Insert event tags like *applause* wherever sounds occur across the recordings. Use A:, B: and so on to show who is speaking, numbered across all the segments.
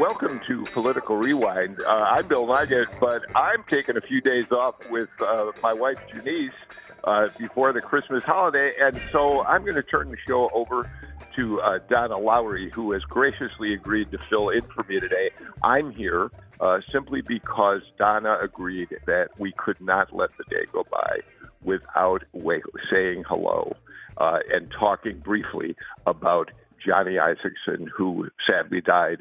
A: welcome to Political Rewind. Uh, I'm Bill Nigut, but I'm taking a few days off with uh, my wife Janice uh, before the Christmas holiday, and so I'm going to turn the show over to uh, Donna Lowry, who has graciously agreed to fill in for me today. I'm here uh, simply because Donna agreed that we could not let the day go by without saying hello and talking briefly about Johnny Isakson, who sadly died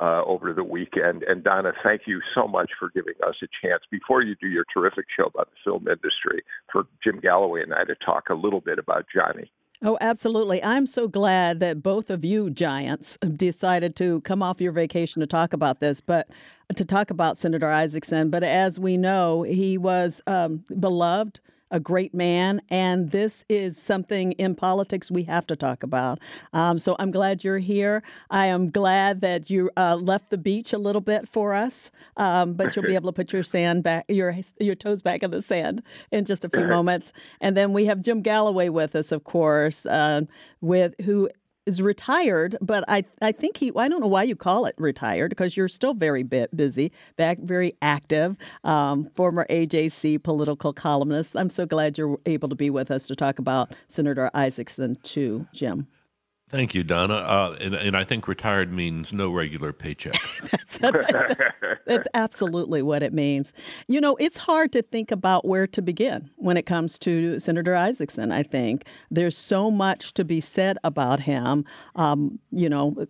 A: uh, over the weekend. And Donna, thank you so much for giving us a chance before you do your terrific show about the film industry for Jim Galloway and I to talk a little bit about Johnny.
B: Oh, absolutely. I'm so glad that both of you giants decided to come off your vacation to talk about this, but to talk about Senator Isakson. But as we know, he was um, beloved a great man, and this is something in politics we have to talk about. Um, so I'm glad you're here. I am glad that you uh, left the beach a little bit for us, um, but you'll be able to put your sand back, your your toes back in the sand in just a few moments. And then we have Jim Galloway with us, of course, uh, with who is retired, but I, I think he, I don't know why you call it retired because you're still very bit busy, back very active, um, former AJC political columnist. I'm so glad you're able to be with us to talk about Senator Isakson too, Jim.
C: Thank you, Donna. Uh, and, and, I think retired means no regular paycheck. *laughs*
B: that's, that's, that's, absolutely what it means. You know, it's hard to think about where to begin when it comes to Senator Isakson, I think. There's so much to be said about him. Um, you know,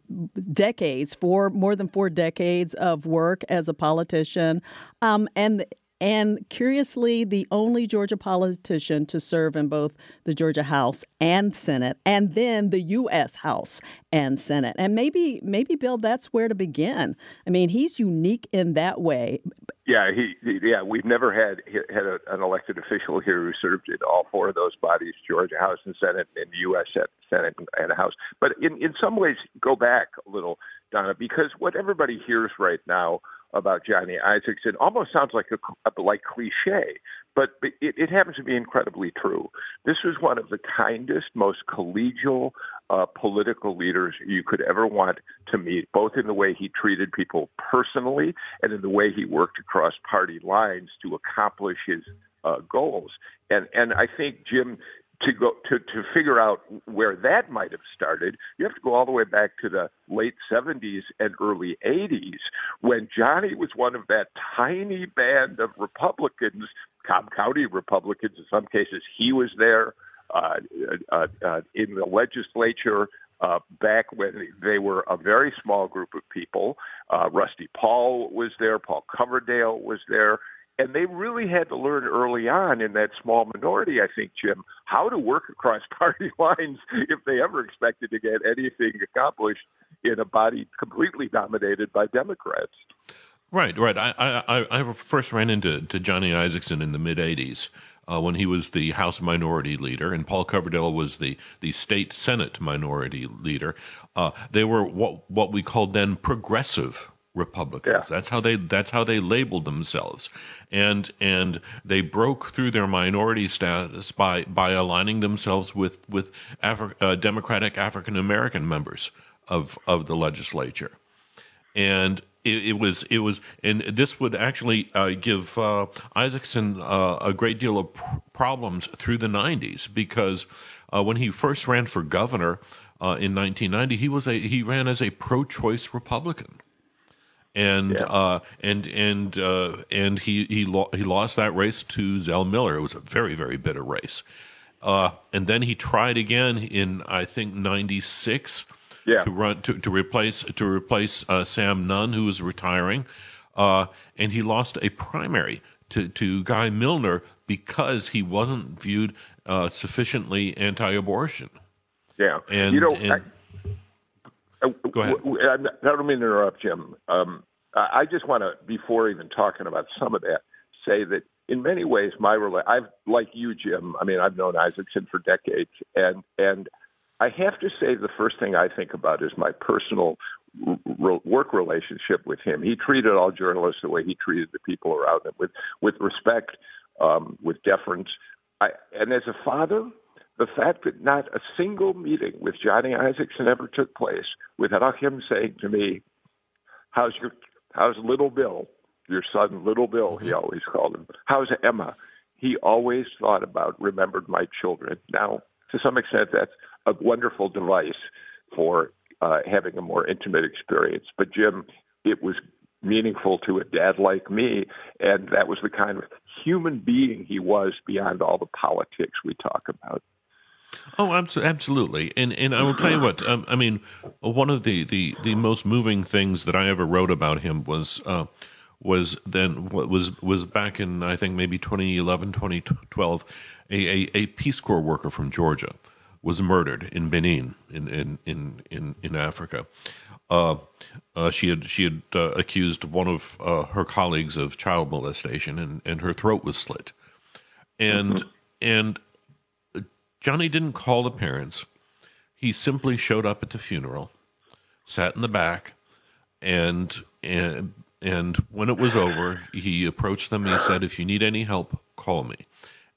B: decades, four, more than four decades of work as a politician. Um, and and curiously, the only Georgia politician to serve in both the Georgia House and Senate, and then the U.S. House and Senate. And maybe, maybe Bill, that's where to begin. I mean, he's unique in that way.
A: Yeah, he, yeah, we've never had had a, an elected official here who served in all four of those bodies: Georgia House and Senate, and the U.S. Senate and House. But in in some ways, go back a little, Donna, because what everybody hears right now about Johnny Isakson almost sounds like a like cliche, but it, it happens to be incredibly true. This was one of the kindest, most collegial uh, political leaders you could ever want to meet, both in the way he treated people personally and in the way he worked across party lines to accomplish his uh, goals. And and I think Jim to go to to figure out where that might have started, you have to go all the way back to the late 70s and early 80s when Johnny was one of that tiny band of Republicans, Cobb County Republicans. In some cases, he was there uh, uh, uh, in the legislature. Uh, back when they were a very small group of people, uh, Rusty Paul was there, Paul Coverdell was there, and they really had to learn early on in that small minority, I think, Jim, how to work across *laughs* party lines if they ever expected to get anything accomplished in a body completely dominated by Democrats.
C: Right, right. I, I, I first ran into to Johnny Isakson in the mid 80s. Uh, when he was the House Minority Leader, and Paul Coverdell was the, the state Senate Minority Leader. Uh, they were what what we called then progressive Republicans. Yeah. That's how they that's how they labeled themselves, and and they broke through their minority status by by aligning themselves with with Afri- uh, Democratic African American members of of the legislature, and it, it, was it was and this would actually uh, give uh, Isakson uh, a great deal of pr- problems through the '90s because uh, when he first ran for governor uh, in 1990, he was a he ran as a pro-choice Republican and yeah. uh, and and uh, and he he lo- he lost that race to Zell Miller. It was a very very bitter race. Uh, and then he tried again in I think '96 yeah. to run to, to replace to replace uh, Sam Nunn, who was retiring, uh, and he lost a primary to to Guy Milner because he wasn't viewed uh, sufficiently anti-abortion.
A: Yeah,
C: and
A: you know.
C: And,
A: I-
C: Go ahead.
A: I don't mean to interrupt, Jim. Um, I just want to, before even talking about some of that, say that in many ways, my I've like you, Jim. I mean, I've known Isakson for decades, and and I have to say the first thing I think about is my personal work relationship with him. He treated all journalists the way he treated the people around him, with with respect, um, with deference. I, and as a father, the fact that not a single meeting with Johnny Isakson ever took place without him saying to me, "How's your How's little Bill?" your son, little Bill, he mm-hmm. always called him. How's Emma? He always thought about, remembered my children. Now, to some extent, that's a wonderful device for uh, having a more intimate experience. But Jim, it was meaningful to a dad like me, and that was the kind of human being he was beyond all the politics we talk about.
C: Oh, absolutely, and and I will tell you what. Um, I mean, one of the, the the most moving things that I ever wrote about him was uh, was then what was was back in I think maybe 2011 2012 a, a, a Peace Corps worker from Georgia was murdered in Benin in in in in, in Africa. Uh, uh, she had she had uh, accused one of uh, her colleagues of child molestation, and, and her throat was slit. And mm-hmm. and Johnny didn't call the parents. He simply showed up at the funeral, sat in the back, and and and when it was over, he approached them and he said, If you need any help, call me.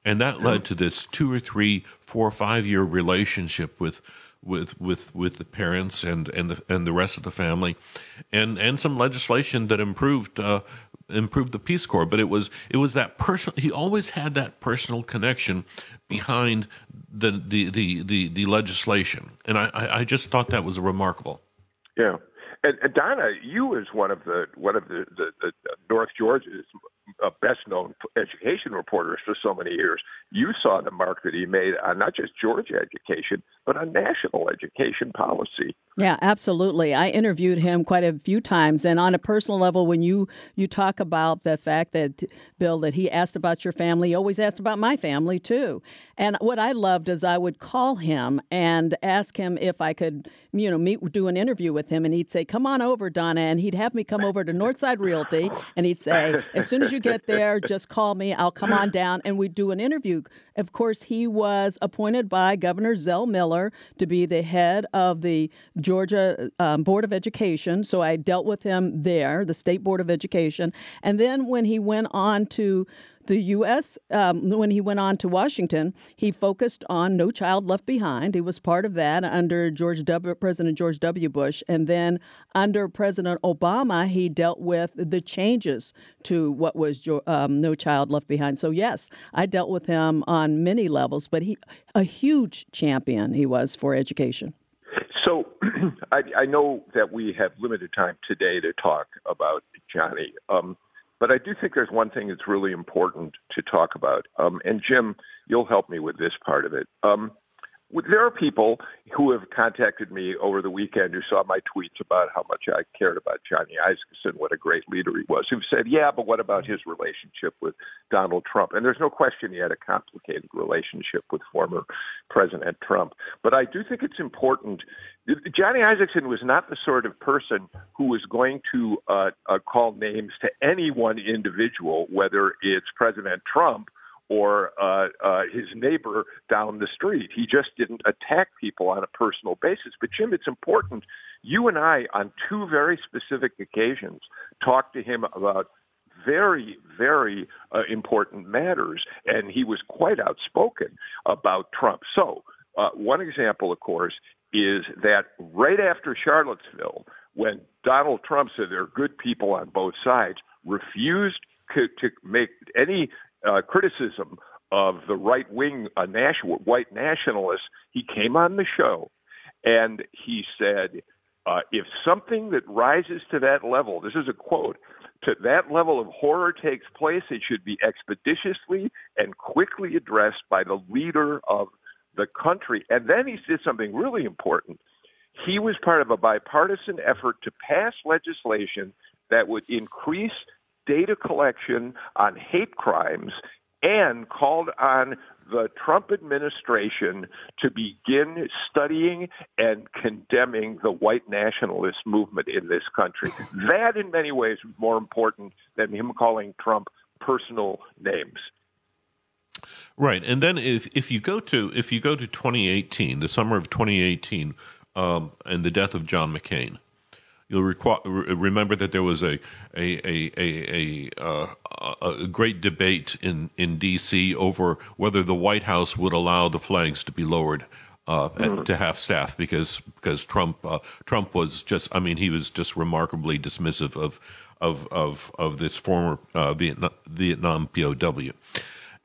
C: And that led to this two or three, four or five year relationship with with with with the parents and and the and the rest of the family, and and some legislation that improved uh, improved the Peace Corps. But it was it was that personal. He always had that personal connection behind the the the the, the legislation, and I I just thought that was remarkable.
A: Yeah. And, and Donna, you as one of the one of the, the, the North Georgia's best known education reporters for so many years, you saw the mark that he made on not just Georgia education, but on national education policy.
B: Yeah, absolutely. I interviewed him quite a few times, and on a personal level, when you you talk about the fact that Bill that he asked about your family, he always asked about my family too. And what I loved is I would call him and ask him if I could, you know, meet do an interview with him, and he'd say, "Come on over, Donna," and he'd have me come over to Northside Realty, and he'd say, "As soon as you get there, just call me. I'll come on down and we'd do an interview. Of course, he was appointed by Governor Zell Miller to be the head of the Georgia um, Board of Education. So I dealt with him there, the State Board of Education. And then when he went on to the U.S., um, when he went on to Washington, he focused on No Child Left Behind. He was part of that under George w, President George W. Bush. And then under President Obama, he dealt with the changes to what was um, No Child Left Behind. So, yes, I dealt with him on many levels, but he a huge champion he was for education.
A: So, *clears throat* I, I know that we have limited time today to talk about Johnny. Um, but I do think there's one thing that's really important to talk about. Um, and Jim, you'll help me with this part of it. Um, there are people who have contacted me over the weekend who saw my tweets about how much I cared about Johnny Isakson, what a great leader he was, who've said, yeah, but what about his relationship with Donald Trump? And there's no question he had a complicated relationship with former President Trump. But I do think it's important. Johnny Isakson was not the sort of person who was going to uh, uh, call names to any one individual, whether it's President Trump or uh, uh, his neighbor down the street. He just didn't attack people on a personal basis. But Jim, it's important. You and I, on two very specific occasions, talked to him about very, very uh, important matters, and he was quite outspoken about Trump. So, uh, one example, of course, is that right after Charlottesville, when Donald Trump said there are good people on both sides, refused to, to make any uh, criticism of the right wing uh, national, white nationalists, he came on the show and he said, uh, if something that rises to that level, this is a quote, to that level of horror takes place, it should be expeditiously and quickly addressed by the leader of the country. And then he did something really important. He was part of a bipartisan effort to pass legislation that would increase data collection on hate crimes and called on the Trump administration to begin studying and condemning the white nationalist movement in this country. That, in many ways, was more important than him calling Trump personal names.
C: Right, and then if if you go to if you go to 2018, the summer of 2018, um, and the death of John McCain, you'll requ- remember that there was a a a a, a, uh, a great debate in in D.C. over whether the White House would allow the flags to be lowered. Uh, mm-hmm. to half staff because because Trump uh, Trump was just I mean he was just remarkably dismissive of of of of this former uh, Vietnam Vietnam POW,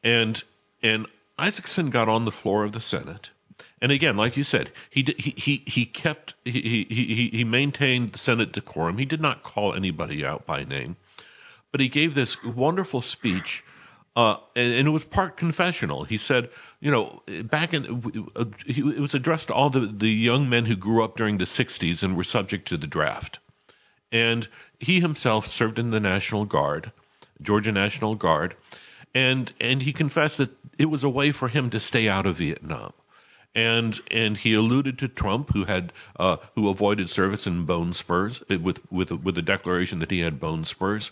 C: and and Isakson got on the floor of the Senate. And again, like you said, he he he kept he he he maintained the Senate decorum. He did not call anybody out by name, but he gave this wonderful speech, uh, and, and, it was part confessional. He said, you know, back in uh, it was addressed to all the the young men who grew up during the '60s and were subject to the draft, and he himself served in the National Guard, Georgia National Guard, and and he confessed that it was a way for him to stay out of Vietnam. And and he alluded to Trump, who had uh, who avoided service in bone spurs uh, with with with the declaration that he had bone spurs,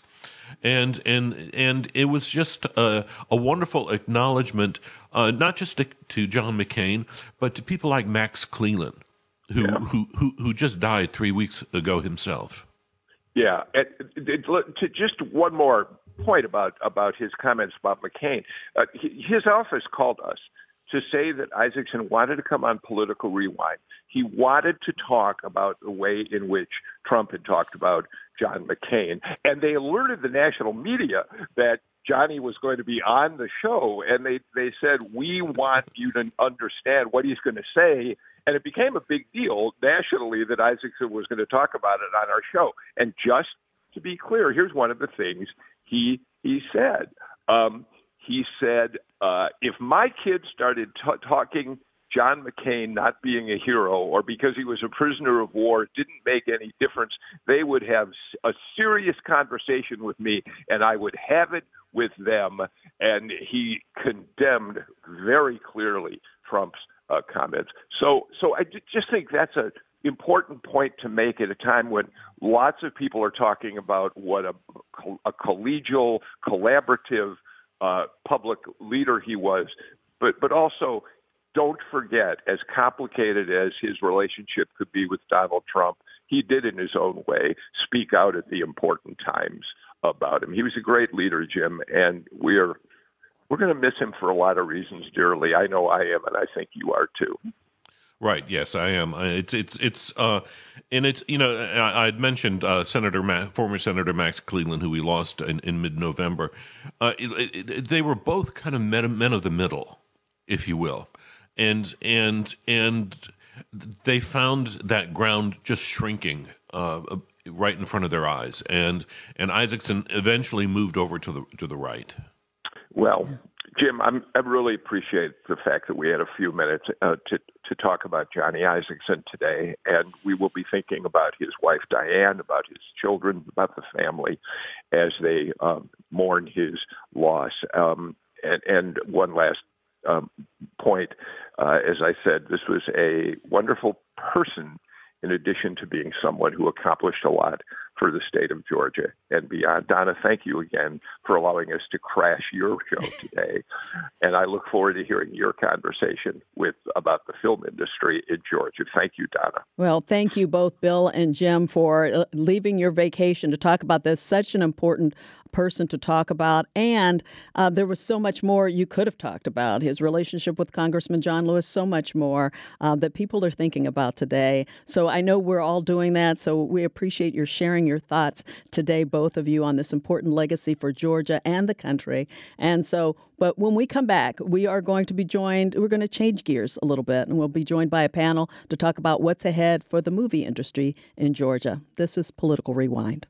C: and and and it was just a, a wonderful acknowledgement, uh, not just to, to, John McCain, but to people like Max Cleland, who, yeah. who who who just died three weeks ago himself.
A: Yeah, it, it, it, just one more point about about his comments about McCain. Uh, his office called us to say that Isakson wanted to come on Political Rewind. He wanted to talk about the way in which Trump had talked about John McCain, and they alerted the national media that Johnny was going to be on the show, and they they said we want you to understand what he's going to say. And it became a big deal nationally that Isakson was going to talk about it on our show. And just to be clear, here's one of the things he he said. Um, he said, uh, if my kids started t- talking John McCain not being a hero or because he was a prisoner of war didn't make any difference, they would have a serious conversation with me and I would have it with them. And he condemned very clearly Trump's uh, comments. So, so I just think that's a important point to make at a time when lots of people are talking about what a, a collegial, collaborative uh, public leader he was, but but also don't forget, as complicated as his relationship could be with Donald Trump, he did in his own way speak out at the important times about him. He was a great leader, Jim, and we're we're going to miss him for a lot of reasons dearly. I know I am, and I think you are too.
C: Right. Yes, I am. It's it's it's uh, and it's you know I had mentioned uh, Senator Ma- former Senator Max Cleland, who we lost in, in mid November. Uh, they were both kind of men, men of the middle, if you will, and and and they found that ground just shrinking uh, right in front of their eyes, and and Isakson eventually moved over to the to the right.
A: Well, Jim, I'm, i really appreciate the fact that we had a few minutes uh, to to talk about Johnny Isakson today, and we will be thinking about his wife Diane, about his children, about the family, as they um, mourn his loss. Um, and, and one last um, point, uh, as I said, this was a wonderful person in addition to being someone who accomplished a lot for the state of Georgia and beyond. Donna, thank you again for allowing us to crash your show *laughs* today. and I look forward to hearing your conversation with about the film industry in Georgia. Thank you, Donna.
B: Well, thank you both, Bill and Jim, for uh, leaving your vacation to talk about this. Such an important person to talk about. And uh, there was so much more you could have talked about his relationship with Congressman John Lewis, so much more uh, that people are thinking about today. So I know we're all doing that. So we appreciate your sharing your thoughts today, both of you, on this important legacy for Georgia and the country. And so but when we come back, we are going to be joined, we're going to change gears a little bit, and we'll be joined by a panel to talk about what's ahead for the movie industry in Georgia. This is Political Rewind.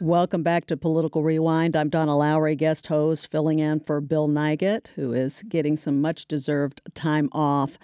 B: Welcome back to Political Rewind. I'm Donna Lowry, guest host, filling in for Bill Nigut, who is getting some much deserved time off.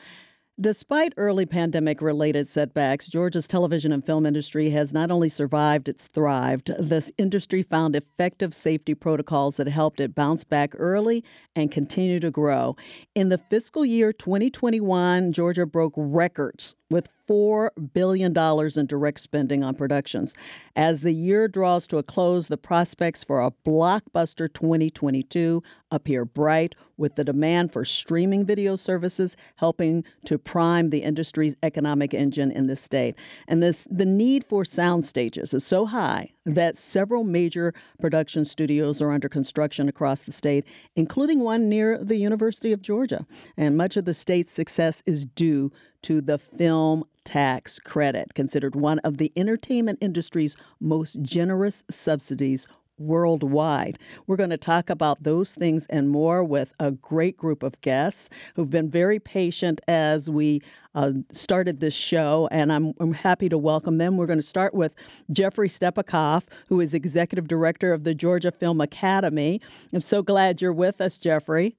B: Despite early pandemic related setbacks, Georgia's television and film industry has not only survived, it's thrived. This industry found effective safety protocols that helped it bounce back early and continue to grow. In the fiscal year 2021, Georgia broke records with $4 billion in direct spending on productions. As the year draws to a close, the prospects for a blockbuster 2022 appear bright, with the demand for streaming video services helping to prime the industry's economic engine in the state. And this, the need for sound stages is so high that several major production studios are under construction across the state, including one near the University of Georgia. And much of the state's success is due to the film tax credit, considered one of the entertainment industry's most generous subsidies worldwide. We're going to talk about those things and more with a great group of guests who've been very patient as we uh, started this show, and I'm, I'm, happy to welcome them. We're going to start with Jeffrey Stepakoff, who is executive director of the Georgia Film Academy. I'm so glad you're with us, Jeffrey.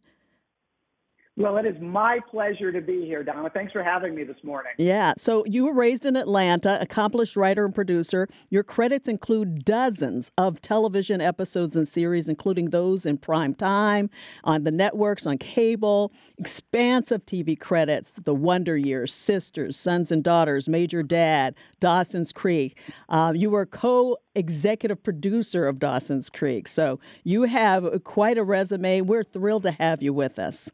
D: Well, it is my pleasure to be here, Donna. Thanks for having me this morning.
B: Yeah. So you were raised in Atlanta, accomplished writer and producer. Your credits include dozens of television episodes and series, including those in prime time, on the networks, on cable, expansive TV credits, The Wonder Years, Sisters, Sons and Daughters, Major Dad, Dawson's Creek. Uh, you were co executive producer of Dawson's Creek. So you have quite a resume. We're thrilled to have you with us.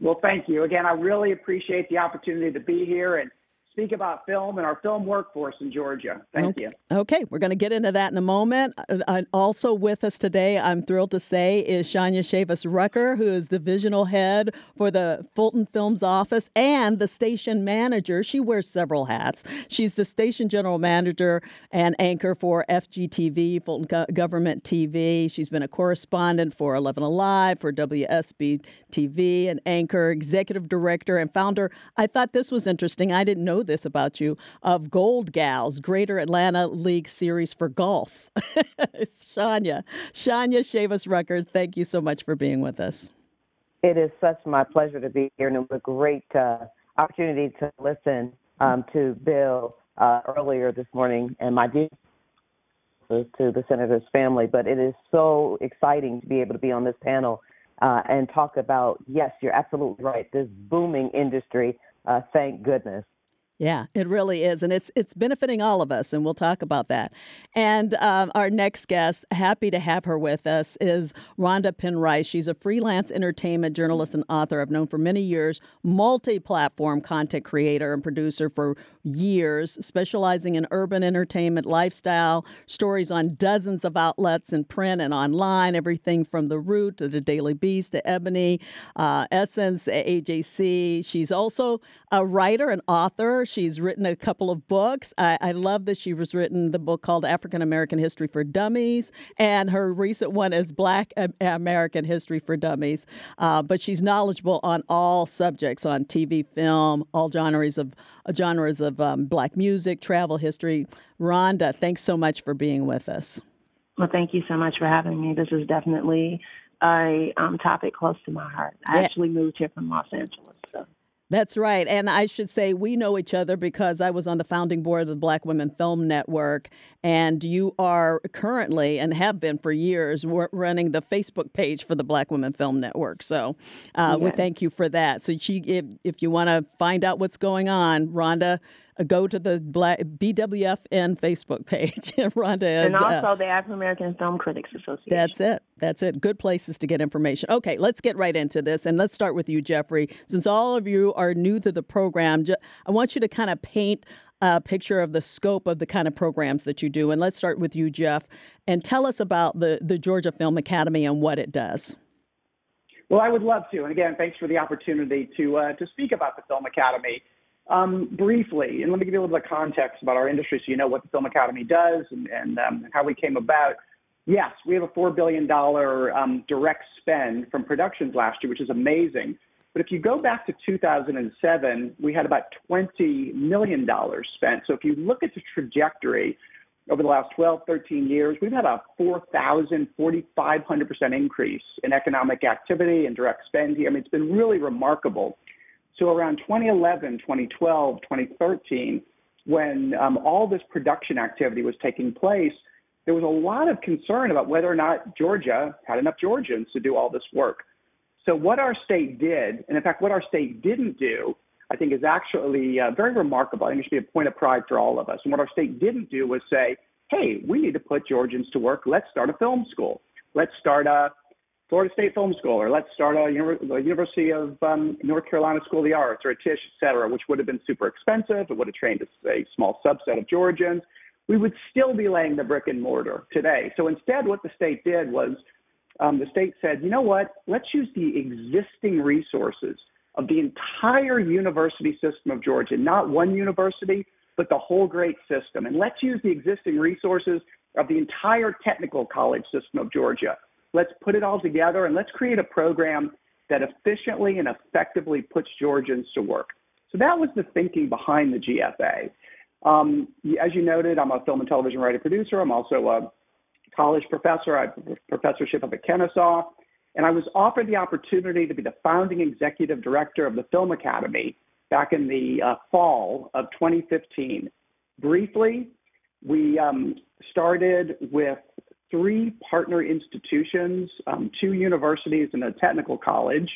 D: Well, thank you. Again, I really appreciate the opportunity to be here and speak about film and our film workforce in Georgia. Thank
B: okay.
D: you.
B: Okay, we're going to get into that in a moment. Uh, also with us today, I'm thrilled to say, is Shaunya Chavis Rucker, who is the divisional head for the Fulton Films office and the station manager. She wears several hats. She's the station general manager and anchor for FGTV, Fulton Go- Government TV. She's been a correspondent for 11 Alive, for WSB TV, an anchor, executive director, and founder. I thought this was interesting. I didn't know this about you of Gold Gals, Greater Atlanta League Series for Golf. *laughs* Shaunya, Shaunya Chavis Rucker, thank you so much for being with us.
E: It is such my pleasure to be here, and it was a great uh, opportunity to listen um, to Bill uh, earlier this morning, and my dear to the senator's family. But it is so exciting to be able to be on this panel uh, and talk about yes, you're absolutely right. This booming industry. Uh, thank goodness.
B: Yeah, it really is, and it's it's benefiting all of us, and we'll talk about that. And um, our next guest, happy to have her with us, is Ronda Penrice. She's a freelance entertainment journalist and author. I've known for many years, multi-platform content creator and producer for years, specializing in urban entertainment, lifestyle stories on dozens of outlets in print and online. Everything from The Root to The Daily Beast to Ebony, uh, Essence, AJC. She's also a writer and author. She's written a couple of books. I, I love that she was written the book called African American History for Dummies, and her recent one is Black American History for Dummies. Uh, but she's knowledgeable on all subjects on TV, film, all genres of uh, genres of um, black music, travel history. Ronda, thanks so much for being with us.
F: Well, thank you so much for having me. This is definitely a um, topic close to my heart. I yeah. actually moved here from Los Angeles.
B: That's right. And I should say we know each other because I was on the founding board of the Black Women Film Network. And you are currently and have been for years running the Facebook page for the Black Women Film Network. So uh, we thank you for that. So she, if, if you want to find out what's going on, Ronda, go to the Black BWFN Facebook page. *laughs* Ronda is,
F: and uh, also uh, the African American Film Critics Association.
B: That's it. That's it. Good places to get information. Okay, let's get right into this, and let's start with you, Jeffrey. Since all of you are new to the program, I want you to kind of paint a picture of the scope of the kind of programs that you do. And let's start with you, Jeff, and tell us about the the Georgia Film Academy and what it does.
D: Well, I would love to. And again, thanks for the opportunity to uh, to speak about the Film Academy. Um, briefly, and let me give you a little bit of context about our industry so you know what the Film Academy does and, and um, how we came about. Yes, we have a $4 billion um, direct spend from productions last year, which is amazing. But if you go back to 2007, we had about $20 million spent. So if you look at the trajectory over the last 12, 13 years, we've had a 4,000, 4,500% increase in economic activity and direct spend here. I mean, it's been really remarkable. So around 2011, 2012, 2013, when um, all this production activity was taking place, there was a lot of concern about whether or not Georgia had enough Georgians to do all this work. So what our state did, and in fact, what our state didn't do, I think is actually uh, very remarkable. I think it should be a point of pride for all of us. And what our state didn't do was say, hey, we need to put Georgians to work. Let's start a film school. Let's start a Florida State Film School, or let's start a, University of um, North Carolina School of the Arts, or a Tisch, et cetera, which would have been super expensive. It would have trained a, a small subset of Georgians. We would still be laying the brick and mortar today. So instead, what the state did was um, the state said, you know what, let's use the existing resources of the entire university system of Georgia, not one university, but the whole great system. And let's use the existing resources of the entire technical college system of Georgia. Let's put it all together and let's create a program that efficiently and effectively puts Georgians to work. So that was the thinking behind the GFA. Um, as you noted, I'm a film and television writer producer. I'm also a college professor. I have a professorship up at Kennesaw. And I was offered the opportunity to be the founding executive director of the Film Academy back in the uh, fall of 2015. Briefly, we um, started with three partner institutions, um, two universities, and a technical college.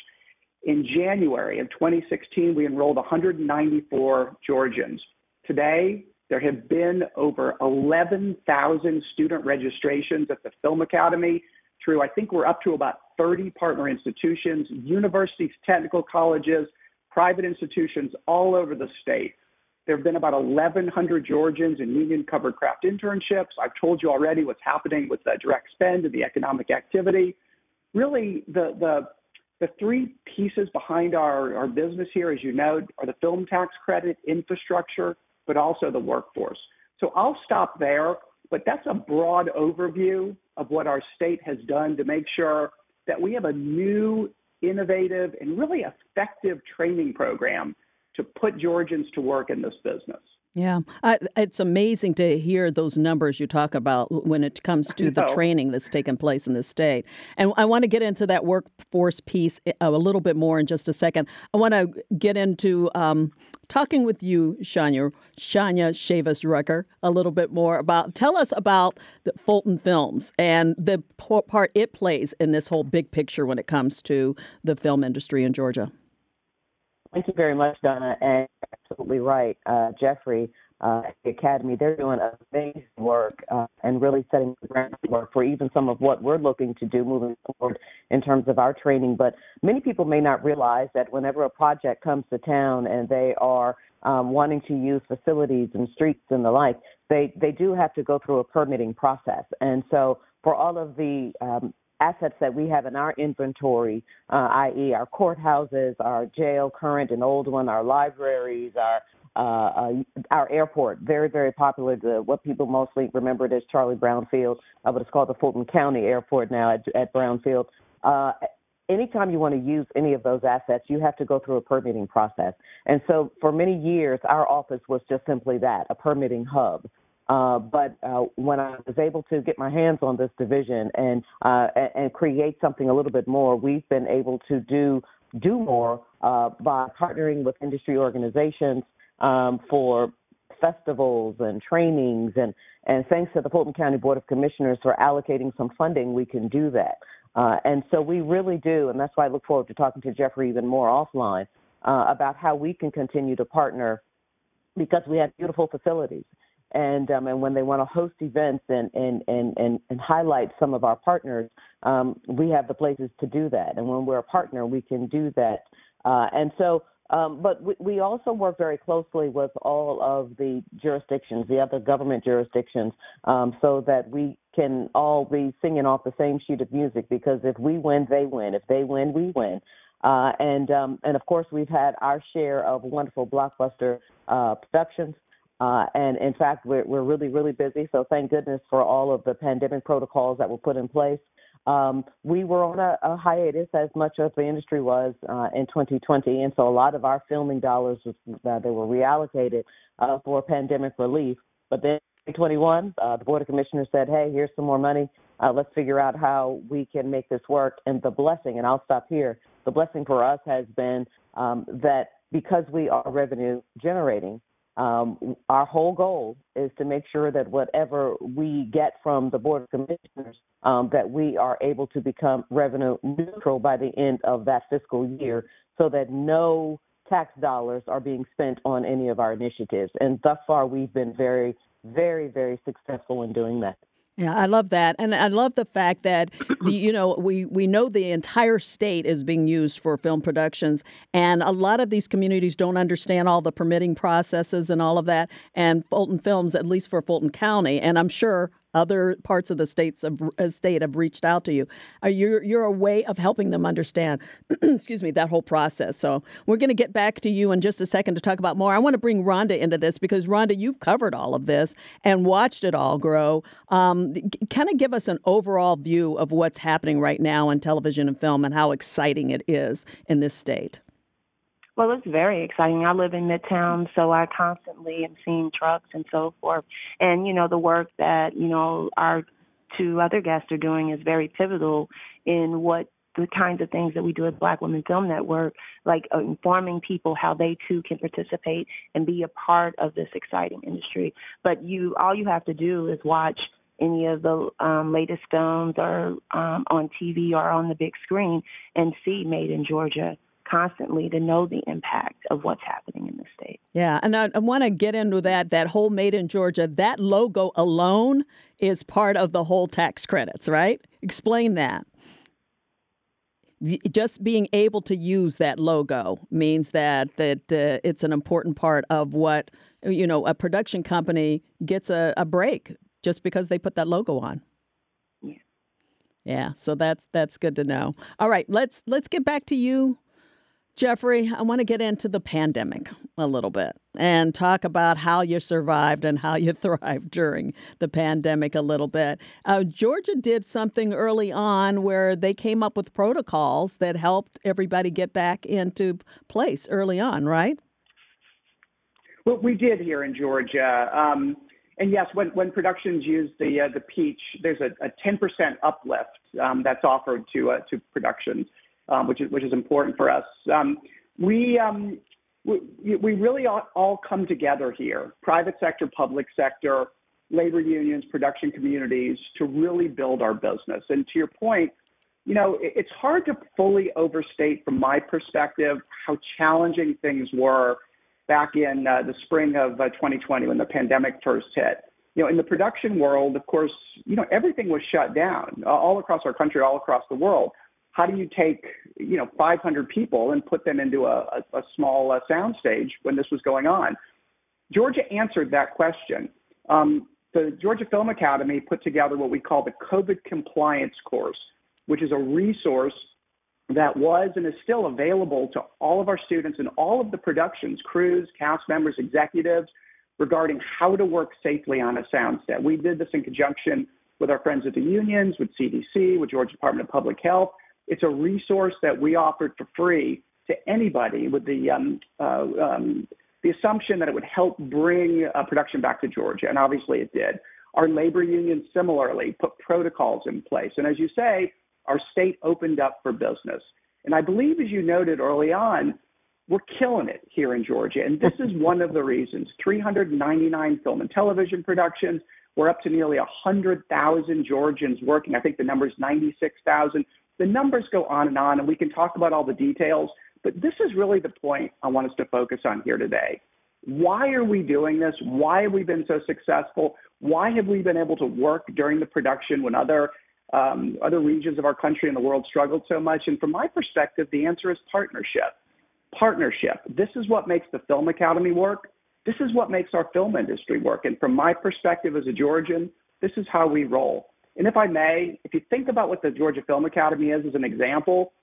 D: In January of 2016, we enrolled 194 Georgians. Today, there have been over 11,000 student registrations at the Film Academy through, I think we're up to about 30 partner institutions, universities, technical colleges, private institutions all over the state. There have been about 1,100 Georgians in union covered craft internships. I've told you already what's happening with the direct spend and the economic activity. Really, the, the, the three pieces behind our, our business here, as you know, are the film tax credit, infrastructure, but also the workforce. So I'll stop there, but that's a broad overview of what our state has done to make sure that we have a new, innovative, and really effective training program to put Georgians to work in this business.
B: Yeah, I, it's amazing to hear those numbers you talk about when it comes to the *laughs* training that's taken place in the state. And I want to get into that workforce piece a little bit more in just a second. I want to get into um, talking with you, Shaunya, Shaunya Chavis Rucker, a little bit more about. Tell us about the Fulton Films and the part it plays in this whole big picture when it comes to the film industry in Georgia.
E: Thank you very much, Donna. And absolutely right, uh, Jeffrey. Uh, the Academy, they're doing amazing work uh, and really setting the groundwork for even some of what we're looking to do moving forward in terms of our training. But many people may not realize that whenever a project comes to town and they are um, wanting to use facilities and streets and the like, they, they do have to go through a permitting process. And so for all of the um, assets that we have in our inventory, uh, i.e., our courthouses, our jail, current and old one, our libraries, our uh, uh, our airport, very, very popular. The, what people mostly remember it as Charlie Brown Field, uh, but it's called the Fulton County Airport now at, at Brown Field. Uh, anytime you want to use any of those assets, you have to go through a permitting process. And so for many years, our office was just simply that, a permitting hub. Uh, but uh, when I was able to get my hands on this division and, uh, and create something a little bit more, we've been able to do do more uh, by partnering with industry organizations um, for festivals and trainings and and thanks to the Fulton County Board of Commissioners for allocating some funding, we can do that. Uh, and so we really do, and that's why I look forward to talking to Jeffrey even more offline about how we can continue to partner because we have beautiful facilities and um, and when they want to host events and and and and, and highlight some of our partners, um, we have the places to do that. And when we're a partner, we can do that. Uh, and so. Um, but we, we also work very closely with all of the jurisdictions, the other government jurisdictions, um, so that we can all be singing off the same sheet of music. Because if we win, they win. If they win, we win. Uh, and um, and of course, we've had our share of wonderful blockbuster uh, productions. Uh, and in fact, we're, we're really, really busy. So thank goodness for all of the pandemic protocols that were put in place. Um, we were on a, a, hiatus as much as the industry was uh, in 2020. And so a lot of our filming dollars was, uh, they were reallocated uh, for pandemic relief. But then 2021, uh, the Board of Commissioners said, hey, here's some more money. Uh, let's figure out how we can make this work. And the blessing, and I'll stop here, the blessing for us has been um, that because we are revenue generating, um, our whole goal is to make sure that whatever we get from the Board of Commissioners, um, that we are able to become revenue neutral by the end of that fiscal year so that no tax dollars are being spent on any of our initiatives. And thus far, we've been very, very, very successful in doing that.
B: Yeah, I love that, and I love the fact that the, *clears throat* you know we we know the entire state is being used for film productions, and a lot of these communities don't understand all the permitting processes and all of that. And Fulton Films, at least for Fulton County, and I'm sure other parts of the states of uh, state have reached out to you. Are you you're a way of helping them understand, *clears throat* excuse me, that whole process. So we're going to get back to you in just a second to talk about more. I want to bring Ronda into this because Ronda, you've covered all of this and watched it all grow. Um, kind of give us an overall view of what's happening right now in television and film and how exciting it is in this state.
F: Well, it's very exciting. I live in Midtown, so I constantly am seeing trucks and so forth. And, you know, the work that, you know, our two other guests are doing is very pivotal in what the kinds of things that we do at Black Women Film Network, like uh, informing people how they too can participate and be a part of this exciting industry. But you, all you have to do is watch any of the um, latest films or um, on TV or on the big screen and see Made in Georgia constantly to know the impact of what's happening in the state.
B: Yeah, and I, I want to get into that. That whole Made in Georgia, that logo alone is part of the whole tax credits, right? Explain that. Just being able to use that logo means that that uh, it's an important part of what you know a production company gets a, a break just because they put that logo on.
F: Yeah.
B: Yeah, so that's that's good to know. All right, let's let's get back to you, Jeffrey, I want to get into the pandemic a little bit and talk about how you survived and how you *laughs* thrived during the pandemic a little bit. Uh, Georgia did something early on where they came up with protocols that helped everybody get back into place early on, right?
D: Well, we did here in Georgia. Um, and yes, when, when productions use the uh, the peach, there's a, a 10% uplift um, that's offered to uh, to productions um, which is which is important for us. Um, we, um, we we really all, come together here, private sector, public sector, labor unions, production communities, to really build our business. And to your point, you know, it, it's hard to fully overstate, from my perspective, how challenging things were back in uh, the spring of uh, 2020 when the pandemic first hit. You know, in the production world, of course, you know, everything was shut down uh, all across our country, all across the world how do you take you know 500 people and put them into a, a, a small uh, sound stage when this was going on? Georgia answered that question. Um, the Georgia Film Academy put together what we call the COVID compliance course, which is a resource that was and is still available to all of our students and all of the productions, crews, cast members, executives, regarding how to work safely on a sound set. We did this in conjunction with our friends at the unions, with CDC, with Georgia Department of Public Health, it's a resource that we offered for free to anybody with the um, uh, um, the assumption that it would help bring uh, production back to Georgia, and obviously it did. Our labor union similarly put protocols in place, and as you say, our state opened up for business. And I believe, as you noted early on, we're killing it here in Georgia, and this is one of the reasons. 399 film and television productions. We're up to nearly 100,000 Georgians working. I think the number is 96,000 the numbers go on and on, and we can talk about all the details, but this is really the point I want us to focus on here today. Why are we doing this? Why have we been so successful? Why have we been able to work during the production when other um, other regions of our country and the world struggled so much? And from my perspective, the answer is partnership. Partnership. This is what makes the Film Academy work. This is what makes our film industry work. And from my perspective as a Georgian, this is how we roll. And if I may, if you think about what the Georgia Film Academy is as an example,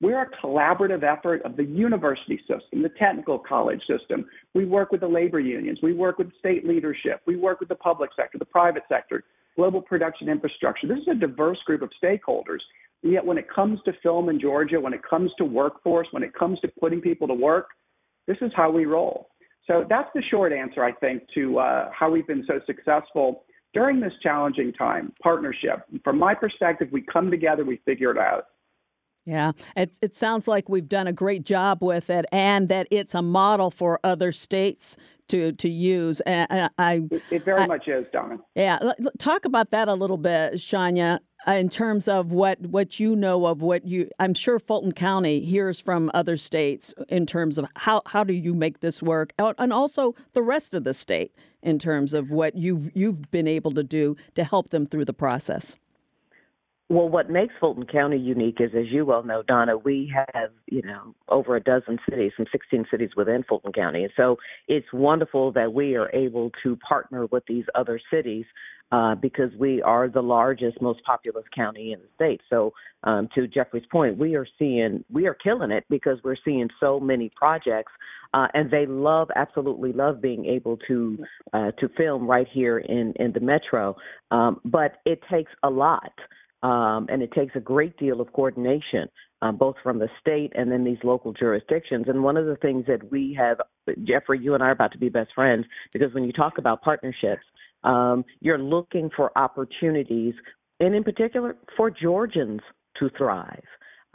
D: we're a collaborative effort of the university system, the technical college system. We work with the labor unions. We work with state leadership. We work with the public sector, the private sector, global production infrastructure. This is a diverse group of stakeholders. And yet, when it comes to film in Georgia, when it comes to workforce, when it comes to putting people to work, this is how we roll. So that's the short answer, I think, to uh, how we've been so successful during this challenging time, partnership. From my perspective, we come together, we figure it out.
B: Yeah, it, it sounds like we've done a great job with it and that it's a model for other states to, to use. And I,
D: it, it very I, much is, Donna.
B: Yeah, talk about that a little bit, Shaunya, uh, in terms of what, what you know of what you. I'm sure Fulton County hears from other states in terms of how, how do you make this work, and also the rest of the state in terms of what you've you've been able to do to help them through the process.
E: Well, what makes Fulton County unique is, as you well know, Donna, we have, you know, over a dozen cities, some 16 cities within Fulton County. And so it's wonderful that we are able to partner with these other cities uh, because we are the largest, most populous county in the state. So, um, to Jeffrey's point, we are seeing, we are killing it because we're seeing so many projects. Uh, and they love, absolutely love being able to uh, to film right here in in the metro. Um, but it takes a lot. Um, and it takes a great deal of coordination, um, both from the state and then these local jurisdictions. And one of the things that we have, Jeffrey, you and I are about to be best friends because when you talk about partnerships, um, you're looking for opportunities, and in particular for Georgians to thrive.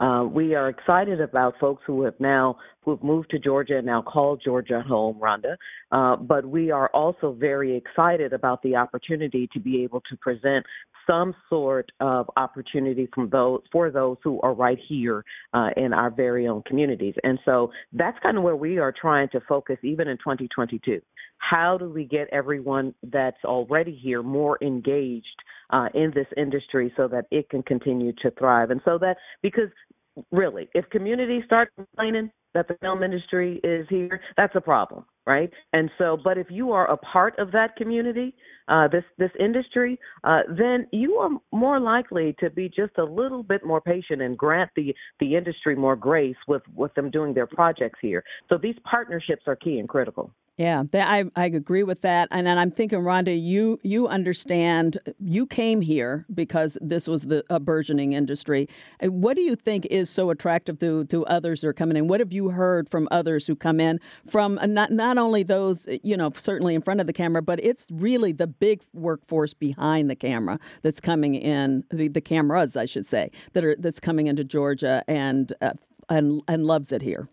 E: Uh, we are excited about folks who have now who have moved to Georgia and now call Georgia home, Ronda. Uh, but we are also very excited about the opportunity to be able to present some sort of opportunity from those for those who are right here uh, in our very own communities. And so that's kind of where we are trying to focus even in 2022. How do we get everyone that's already here more engaged uh, in this industry so that it can continue to thrive? And so that because really, if communities start complaining, that the film industry is here, that's a problem, right? And so, but if you are a part of that community, uh, this this industry, uh, then you are more likely to be just a little bit more patient and grant the the industry more grace with with them doing their projects here. So these partnerships are key and critical.
B: Yeah, I, I agree with that. And then I'm thinking, Ronda, you you understand. You came here because this was the a burgeoning industry. What do you think is so attractive to to others who are coming in? What have you heard from others who come in from uh, not not only those you know certainly in front of the camera, but it's really the big workforce behind the camera that's coming in the, the cameras, I should say, that are that's coming into Georgia and uh, and and loves it here.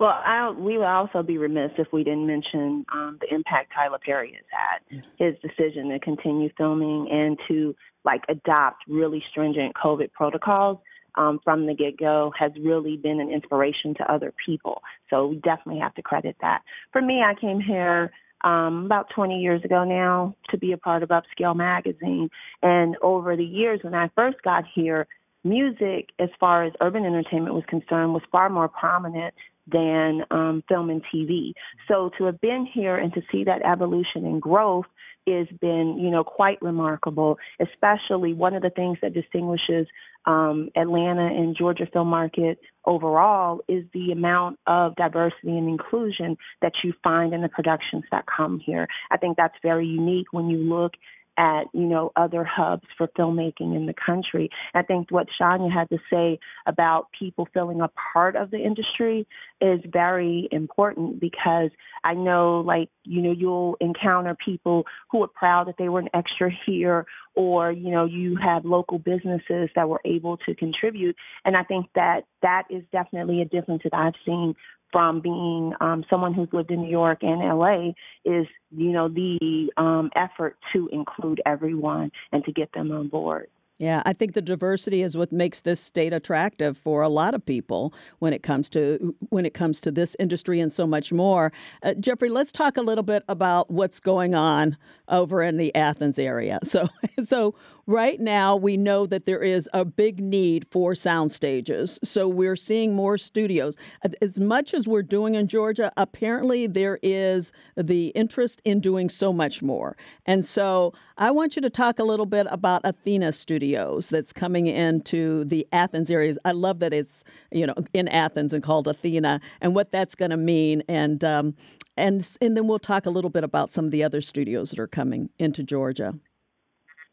F: Well, I, we would also be remiss if we didn't mention um, the impact Tyler Perry has had. His decision to continue filming and to like adopt really stringent COVID protocols um, from the get go has really been an inspiration to other people. So we definitely have to credit that. For me, I came here um, about 20 years ago now to be a part of Upscale Magazine. And over the years, when I first got here, music, as far as urban entertainment was concerned, was far more prominent than um, film and TV. So to have been here and to see that evolution and growth has been, you know, quite remarkable. Especially one of the things that distinguishes um, Atlanta and Georgia film market overall is the amount of diversity and inclusion that you find in the productions that come here. I think that's very unique when you look at you know other hubs for filmmaking in the country. I think what Shaunya had to say about people feeling a part of the industry is very important because I know like you know you'll encounter people who are proud that they were an extra here or you know you have local businesses that were able to contribute and I think that that is definitely a difference that I've seen from being um, someone who's lived in New York and LA is, you know, the um, effort to include everyone and to get them on board.
B: Yeah, I think the diversity is what makes this state attractive for a lot of people when it comes to when it comes to this industry and so much more. Uh, Jeffrey, let's talk a little bit about what's going on over in the Athens area. So, *laughs* so right now we know that there is a big need for sound stages. So we're seeing more studios. As much as we're doing in Georgia, apparently there is the interest in doing so much more. And so I want you to talk a little bit about Athena Studios that's coming into the Athens areas. I love that it's you know in Athens and called Athena, and what that's going to mean. And um, and and then we'll talk a little bit about some of the other studios that are coming into Georgia.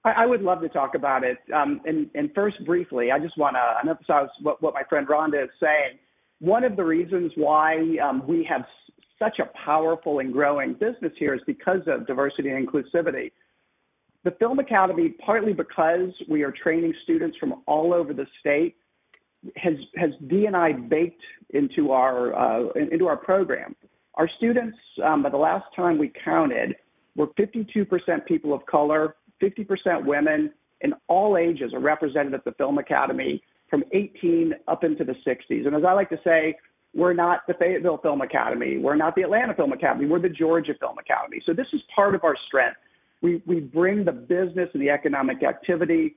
D: I, would love to talk about it. Um, and, and first, briefly, I just want to emphasize what, what my friend Ronda is saying. One of the reasons why um, we have such a powerful and growing business here is because of diversity and inclusivity. The Film Academy, partly because we are training students from all over the state, has has D&I baked into our uh, into our program. Our students, um, by the last time we counted, were 52% people of color, 50% women, and all ages are represented at the Film Academy from 18 up into the 60s. And as I like to say, we're not the Fayetteville Film Academy. We're not the Atlanta Film Academy. We're the Georgia Film Academy. So this is part of our strength. We, we bring the business and the economic activity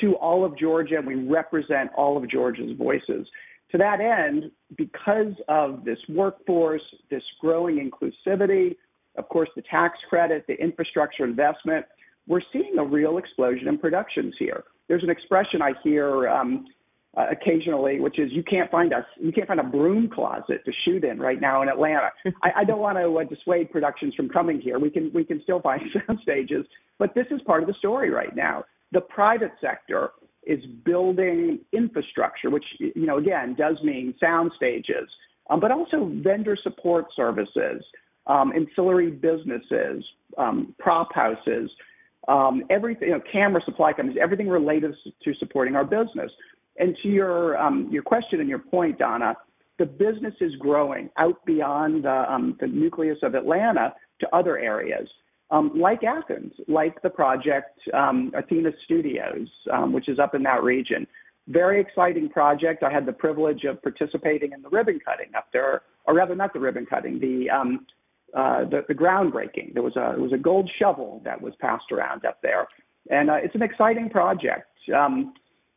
D: to all of Georgia, and we represent all of Georgia's voices. To that end, because of this workforce, this growing inclusivity, of course, the tax credit, the infrastructure investment, we're seeing a real explosion in productions here. There's an expression I hear um, uh, occasionally, which is you can't find a you can't find a broom closet to shoot in right now in Atlanta. *laughs* I, I don't want to uh, dissuade productions from coming here. We can we can still find *laughs* sound stages, but this is part of the story right now. The private sector is building infrastructure, which you know again does mean sound stages, um, but also vendor support services, um, ancillary businesses, um, prop houses. Um, everything, you know, camera supply companies, everything related to supporting our business. And to your um, your question and your point, Donna, the business is growing out beyond uh, um, the nucleus of Atlanta to other areas, um, like Athens, like the project um, Athena Studios, um, which is up in that region. Very exciting project. I had the privilege of participating in the ribbon cutting up there, or rather, not the ribbon cutting, the uh, the, the groundbreaking. There was a was a gold shovel that was passed around up there, and uh, it's an exciting project. Um,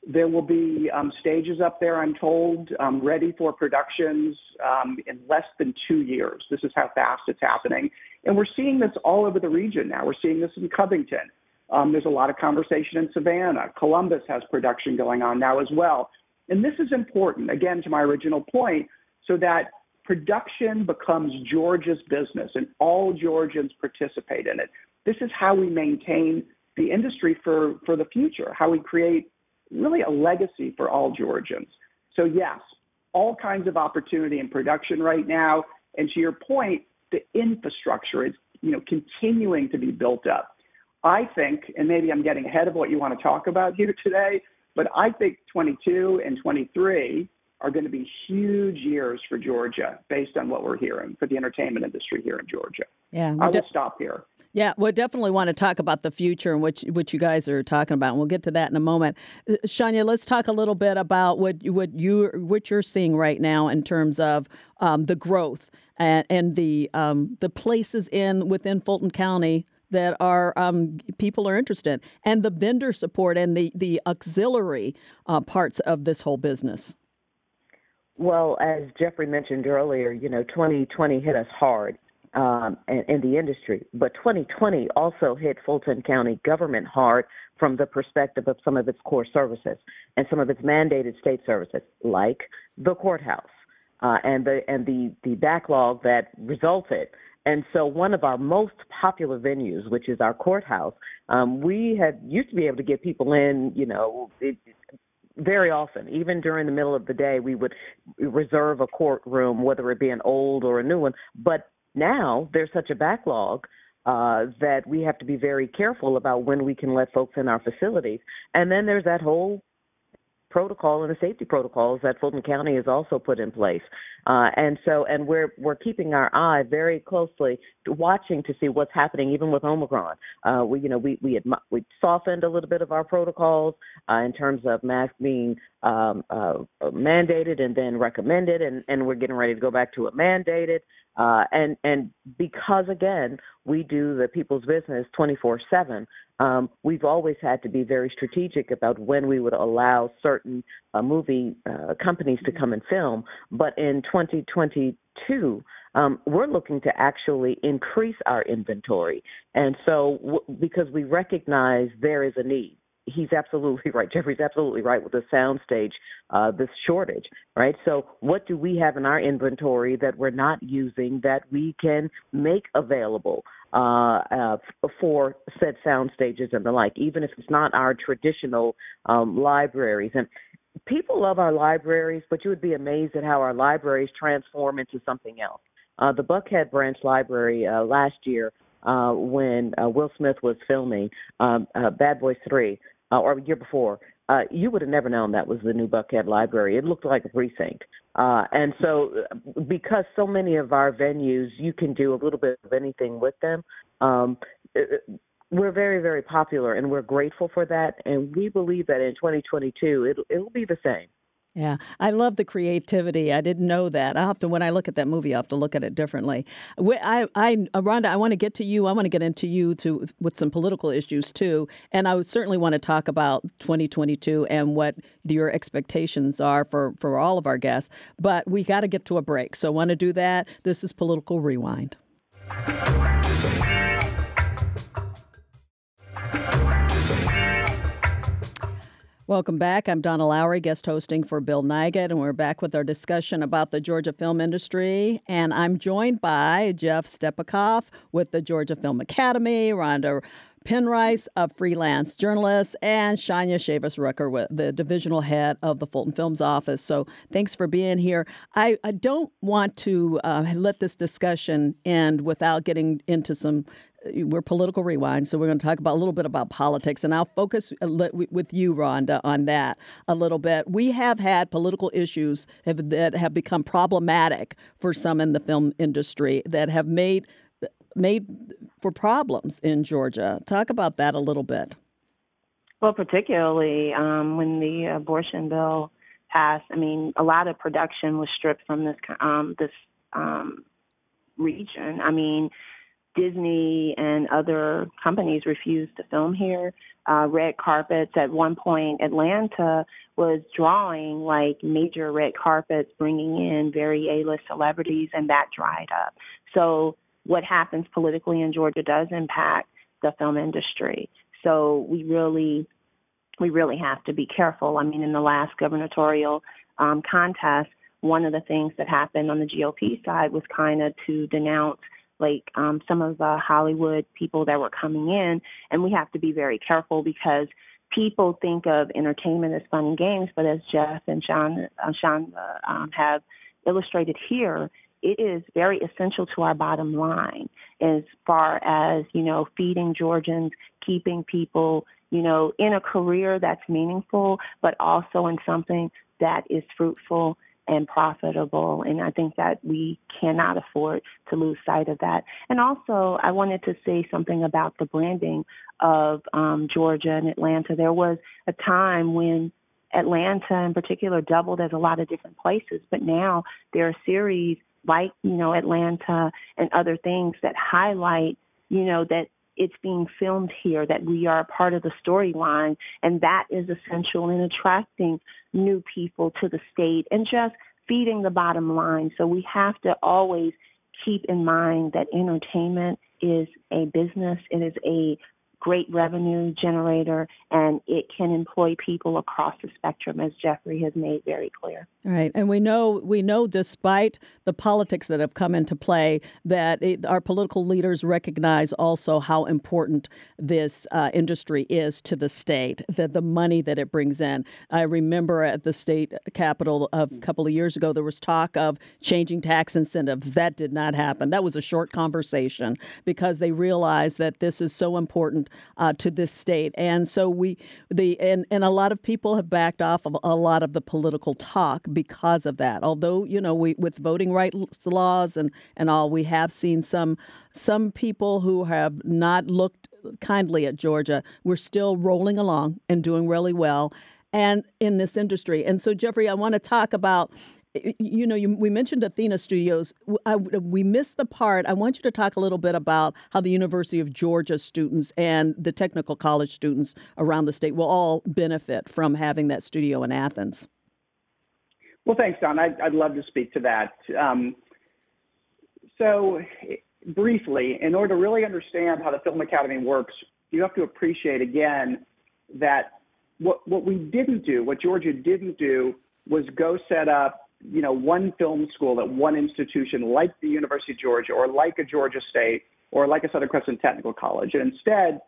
D: there will be um, stages up there, I'm told, um, ready for productions um, in less than two years. This is how fast it's happening. And we're seeing this all over the region now. We're seeing this in Covington. Um, there's a lot of conversation in Savannah. Columbus has production going on now as well. And this is important, again, to my original point, so that production becomes Georgia's business and all Georgians participate in it. This is how we maintain the industry for, for the future, how we create really a legacy for all Georgians. So, yes, all kinds of opportunity in production right now. And to your point, the infrastructure is you know continuing to be built up. I think, and maybe I'm getting ahead of what you want to talk about here today, but I think 22 and 23 are going to be huge years for Georgia based on what we're hearing for the entertainment industry here in Georgia.
B: Yeah,
D: I will de- stop here.
B: Yeah, we'll definitely want to talk about the future and what what you guys are talking about. And we'll get to that in a moment. Uh, Shaunya, let's talk a little bit about what what you what you're seeing right now in terms of um, the growth and, and the um, the places in within Fulton County that are um, people are interested, in, and the vendor support and the the auxiliary uh, parts of this whole business.
E: Well, as Jeffrey mentioned earlier, you know, 2020 hit us hard um, in, in the industry, but 2020 also hit Fulton County government hard from the perspective of some of its core services and some of its mandated state services, like the courthouse uh, and the and the the backlog that resulted. And so, one of our most popular venues, which is our courthouse, um, we had used to be able to get people in, you know, it, very often, even during the middle of the day, we would reserve a courtroom, whether it be an old or a new one. But now there's such a backlog uh, that we have to be very careful about when we can let folks in our facilities. And then there's that whole protocol and the safety protocols that Fulton County has also put in place. Uh, and so, and we're we're keeping our eye very closely, watching to see what's happening, even with Omicron. Uh, we, you know, we we had, we softened a little bit of our protocols uh, in terms of masks being um, uh, mandated and then recommended, and and we're getting ready to go back to a mandated. Uh, and and because again we do the people's business 24 seven, um, we've always had to be very strategic about when we would allow certain uh, movie uh, companies to come and film. But in 2022, um, we're looking to actually increase our inventory. And so, w- because we recognize there is a need he's absolutely *laughs* right. Jeffrey's absolutely right with the soundstage, uh, this shortage, right? So, what do we have in our inventory that we're not using that we can make available uh, uh, for said sound stages and the like, even if it's not our traditional um, libraries? And people love our libraries, but you would be amazed at how our libraries transform into something else. Uh, the Buckhead Branch Library uh, last year, uh, when uh, Will Smith was filming um, uh, Bad Boys 3, uh, or a year before, uh, you would have never known that was the new Buckhead Library. It looked like a precinct. Uh, and so, uh, because so many of our venues, you can do a little bit of anything with them. Um, we're very, very popular, and we're grateful for that. And we believe that in 2022, it'll, it'll be the same.
B: Yeah, I love the creativity. I didn't know that. I have to when I look at that movie, I have to look at it differently. I, I, uh, Ronda, I want to get to you. I want to get into you to with some political issues too, and I certainly want to talk about 2022 and what your expectations are for for all of our guests. But we got to get to a break, so want to do that. This is Political Rewind. Welcome back. I'm Donna Lowry, guest hosting for Bill Nigut, and we're back with our discussion about the Georgia film industry. And I'm joined by Jeff Stepakoff with the Georgia Film Academy, Ronda Penrice, a freelance journalist, and Shaunya Chavis Rucker, the divisional head of the Fulton Films office. So thanks for being here. I, I don't want to uh, let this discussion end without getting into some we're political rewind, so we're going to talk about a little bit about politics, and I'll focus with you, Ronda, on that a little bit. We have had political issues have, that have become problematic for some in the film industry that have made made for problems in Georgia. Talk about that a little bit.
F: Well, particularly um, when the abortion bill passed, I mean, a lot of production was stripped from this um, this um, region. I mean, Disney and other companies refused to film here. Uh, red carpets. At one point, Atlanta was drawing like major red carpets, bringing in very A-list celebrities, and that dried up. So, what happens politically in Georgia does impact the film industry. So, we really, we really have to be careful. I mean, in the last gubernatorial um, contest, one of the things that happened on the GOP side was kind of to denounce like um, some of the Hollywood people that were coming in, and we have to be very careful because people think of entertainment as fun and games, but as Jeff and Sean, uh, Sean uh, um, have illustrated here, it is very essential to our bottom line as far as you know feeding Georgians, keeping people you know in a career that's meaningful, but also in something that is fruitful and profitable. And I think that we cannot afford to lose sight of that. And also, I wanted to say something about the branding of um, Georgia and Atlanta. There was a time when Atlanta, in particular, doubled as a lot of different places, but now there are series like you know Atlanta and other things that highlight you know that it's being filmed here, that we are a part of the storyline, and that is essential in attracting new people to the state and just feeding the bottom line. So we have to always keep in mind that entertainment is a business, it is a great revenue generator and it can employ people across the spectrum as Jeffrey has made very clear.
B: Right. And we know we know despite the politics that have come into play that it, our political leaders recognize also how important this uh, industry is to the state, that the money that it brings in. I remember at the state capitol a couple of years ago there was talk of changing tax incentives. That did not happen. That was a short conversation because they realized that this is so important uh, to this state. And so we, the and, and a lot of people have backed off of a lot of the political talk because of that. Although you know we with voting rights laws and and all, we have seen some some people who have not looked kindly at Georgia. We're still rolling along and doing really well and in this industry. And so, Jeffrey, I want to talk about you know, you, we mentioned Athena Studios. I, we missed the part. I want you to talk a little bit about how the University of Georgia students and the technical college students around the state will all benefit from having that studio in Athens.
D: Well, thanks, Don. I'd, I'd love to speak to that. Um, so, briefly, in order to really understand how the Film Academy works, you have to appreciate again that what what we didn't do, what Georgia didn't do, was go set up you know, one film school at one institution like the University of Georgia or like a Georgia State or like a Southern Crescent Technical College. And instead,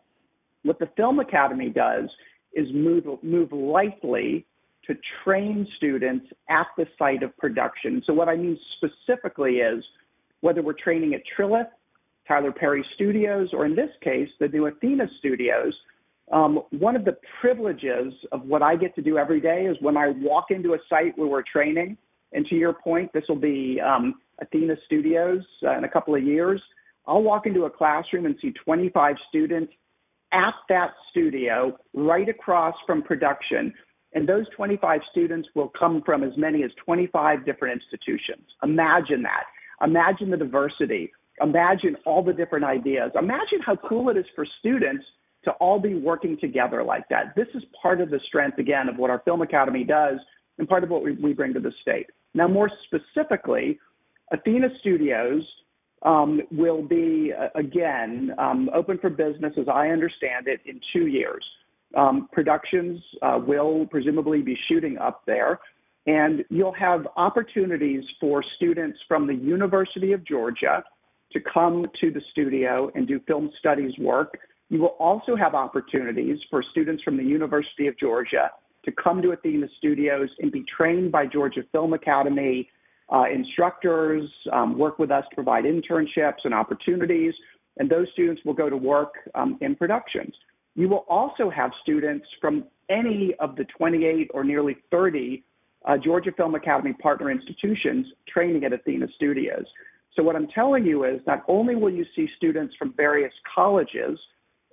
D: what the Film Academy does is move, move lightly to train students at the site of production. So what I mean specifically is whether we're training at Trilith, Tyler Perry Studios, or in this case, the new Athena Studios, Um, one of the privileges of what I get to do every day is when I walk into a site where we're training, and to your point, this will be um, Athena Studios uh, in a couple of years. I'll walk into a classroom and see 25 students at that studio right across from production. And those 25 students will come from as many as 25 different institutions. Imagine that. Imagine the diversity. Imagine all the different ideas. Imagine how cool it is for students to all be working together like that. This is part of the strength, again, of what our Film Academy does and part of what we, we bring to the state. Now, more specifically, Athena Studios um, will be, uh, again, um, open for business, as I understand it, in two years. Um, productions uh, will presumably be shooting up there, and you'll have opportunities for students from the University of Georgia to come to the studio and do film studies work. You will also have opportunities for students from the University of Georgia to come to Athena Studios and be trained by Georgia Film Academy uh, instructors, um, work with us to provide internships and opportunities, and those students will go to work um, in productions. You will also have students from any of the 28 or nearly 30 uh, Georgia Film Academy partner institutions training at Athena Studios. So, what I'm telling you is not only will you see students from various colleges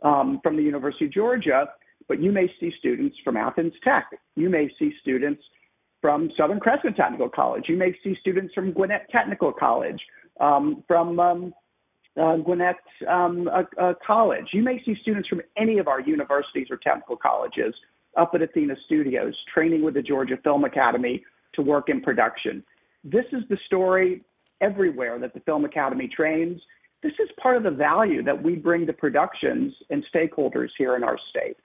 D: um, from the University of Georgia, but you may see students from Athens Tech. You may see students from Southern Crescent Technical College. You may see students from Gwinnett Technical College, um, from um, uh, Gwinnett um, uh, uh, College. You may see students from any of our universities or technical colleges up at Athena Studios, training with the Georgia Film Academy to work in production. This is the story everywhere that the Film Academy trains. This is part of the value that we bring to productions and stakeholders here in our state.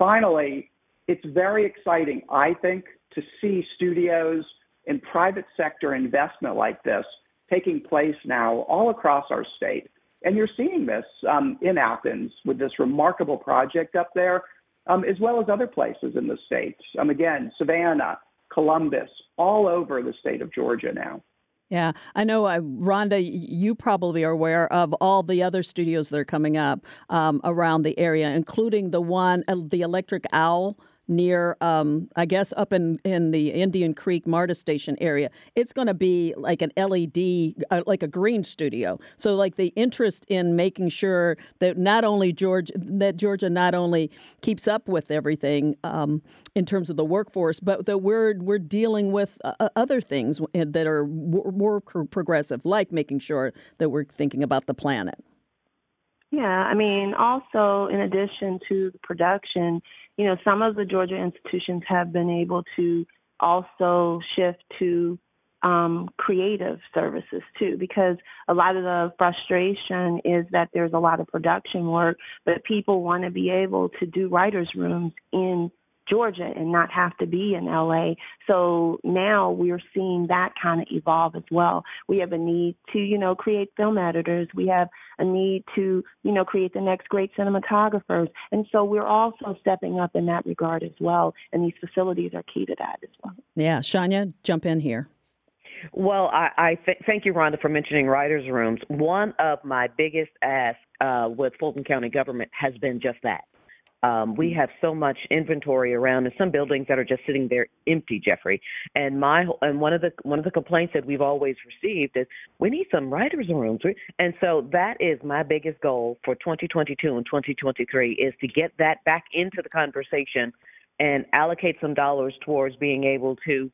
D: Finally, it's very exciting, I think, to see studios and private sector investment like this taking place now all across our state. And you're seeing this um, in Athens with this remarkable project up there, um, as well as other places in the state. Um, again, Savannah, Columbus, all over the state of Georgia now.
B: Yeah, I know, uh, Ronda, you probably are aware of all the other studios that are coming up um, around the area, including the one, uh, the Electric Owl near, um, I guess, up in, in the Indian Creek MARTA station area. It's going to be like an LED, uh, like a green studio. So, like the interest in making sure that not only Georgia, that Georgia not only keeps up with everything um, in terms of the workforce, but that we're we're dealing with uh, uh other things that are more progressive, like making sure that we're thinking about the planet.
F: Yeah, I mean, also in addition to the production, you know, some of the Georgia institutions have been able to also shift to um, creative services too, because a lot of the frustration is that there's a lot of production work, but people want to be able to do writers' rooms in Georgia and not have to be in LA. So now we're seeing that kind of evolve as well. We have a need to, you know, create film editors. We have a need to, you know, create the next great cinematographers. And so we're also stepping up in that regard as well. And these facilities are key to that as well.
B: Yeah. Shaunya, jump in here.
E: Well, I, I th- thank you, Ronda, for mentioning writers' rooms. One of my biggest asks uh, with Fulton County government has been just that um, we have so much inventory around, and some buildings that are just sitting there empty, Jeffrey. And my and one of the one of the complaints that we've always received is we need some writers' rooms, and so that is my biggest goal for 2022 and 2023 is to get that back into the conversation and allocate some dollars towards being able to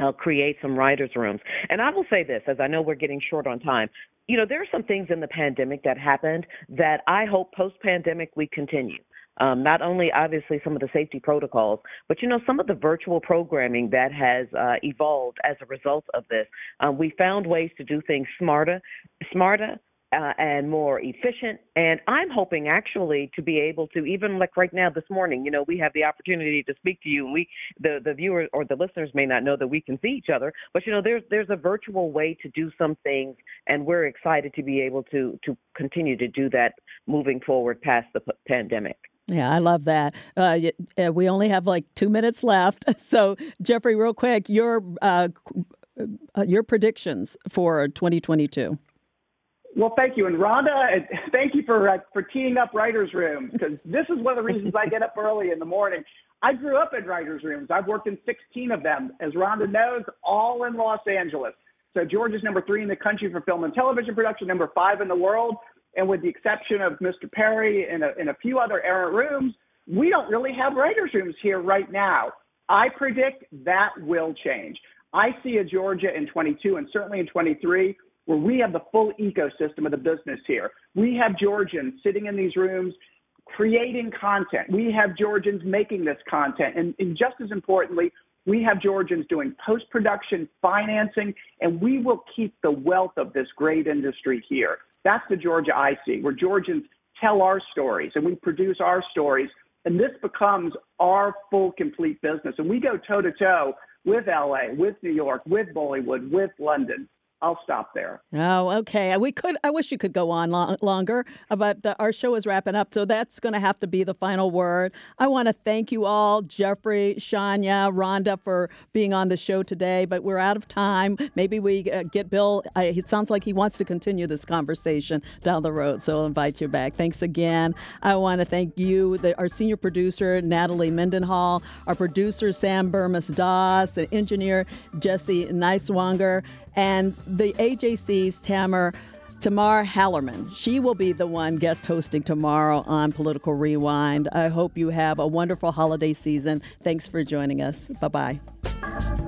E: uh, create some writers' rooms. And I will say this, as I know we're getting short on time. You know, there are some things in the pandemic that happened that I hope post pandemic we continue. Um, not only obviously some of the safety protocols, but you know some of the virtual programming that has uh, evolved as a result of this. Um, we found ways to do things smarter, smarter. Uh, and more efficient. And I'm hoping actually to be able to even like right now this morning, you know, we have the opportunity to speak to you, and we the the viewers or the listeners may not know that we can see each other, but you know, there's there's a virtual way to do some things, and we're excited to be able to to continue to do that moving forward past the p- pandemic.
B: Yeah, I love that. Uh, uh, we only have like two minutes left, *laughs* so Jeffrey, real quick, your uh, uh, your predictions for 2022.
D: Well, thank you, and Ronda, thank you for uh, for teeing up writers' rooms because this is one of the reasons I get up early in the morning. I grew up in writers' rooms. I've worked in 16 of them, as Ronda knows, all in Los Angeles. So Georgia's number three in the country for film and television production, number five in the world. And with the exception of Mr. Perry and a, and a few other errant rooms, we don't really have writers' rooms here right now. I predict that will change. I see a Georgia in 22 and certainly in 23 where we have the full ecosystem of the business here. We have Georgians sitting in these rooms creating content. We have Georgians making this content. And, and just as importantly, we have Georgians doing post production financing, and we will keep the wealth of this great industry here. That's the Georgia I see, where Georgians tell our stories and we produce our stories. And this becomes our full, complete business. And we go toe to toe with LA, with New York, with Bollywood, with London. I'll stop there.
B: Oh, okay. We could. I wish you could go on long, longer, but the, our show is wrapping up, so that's going to have to be the final word. I want to thank you all, Jeffrey, Shaunya, Ronda, for being on the show today. But we're out of time. Maybe we uh, get Bill. Uh, it sounds like he wants to continue this conversation down the road, so I'll invite you back. Thanks again. I want to thank you, the, our senior producer Natalie Mendenhall, our producer Sam Bermas-Dawes, and engineer Jesse Neiswanger and the AJC's Tamer. Tamar Hallerman. She will be the one guest hosting tomorrow on Political Rewind. I hope you have a wonderful holiday season. Thanks for joining us. Bye bye.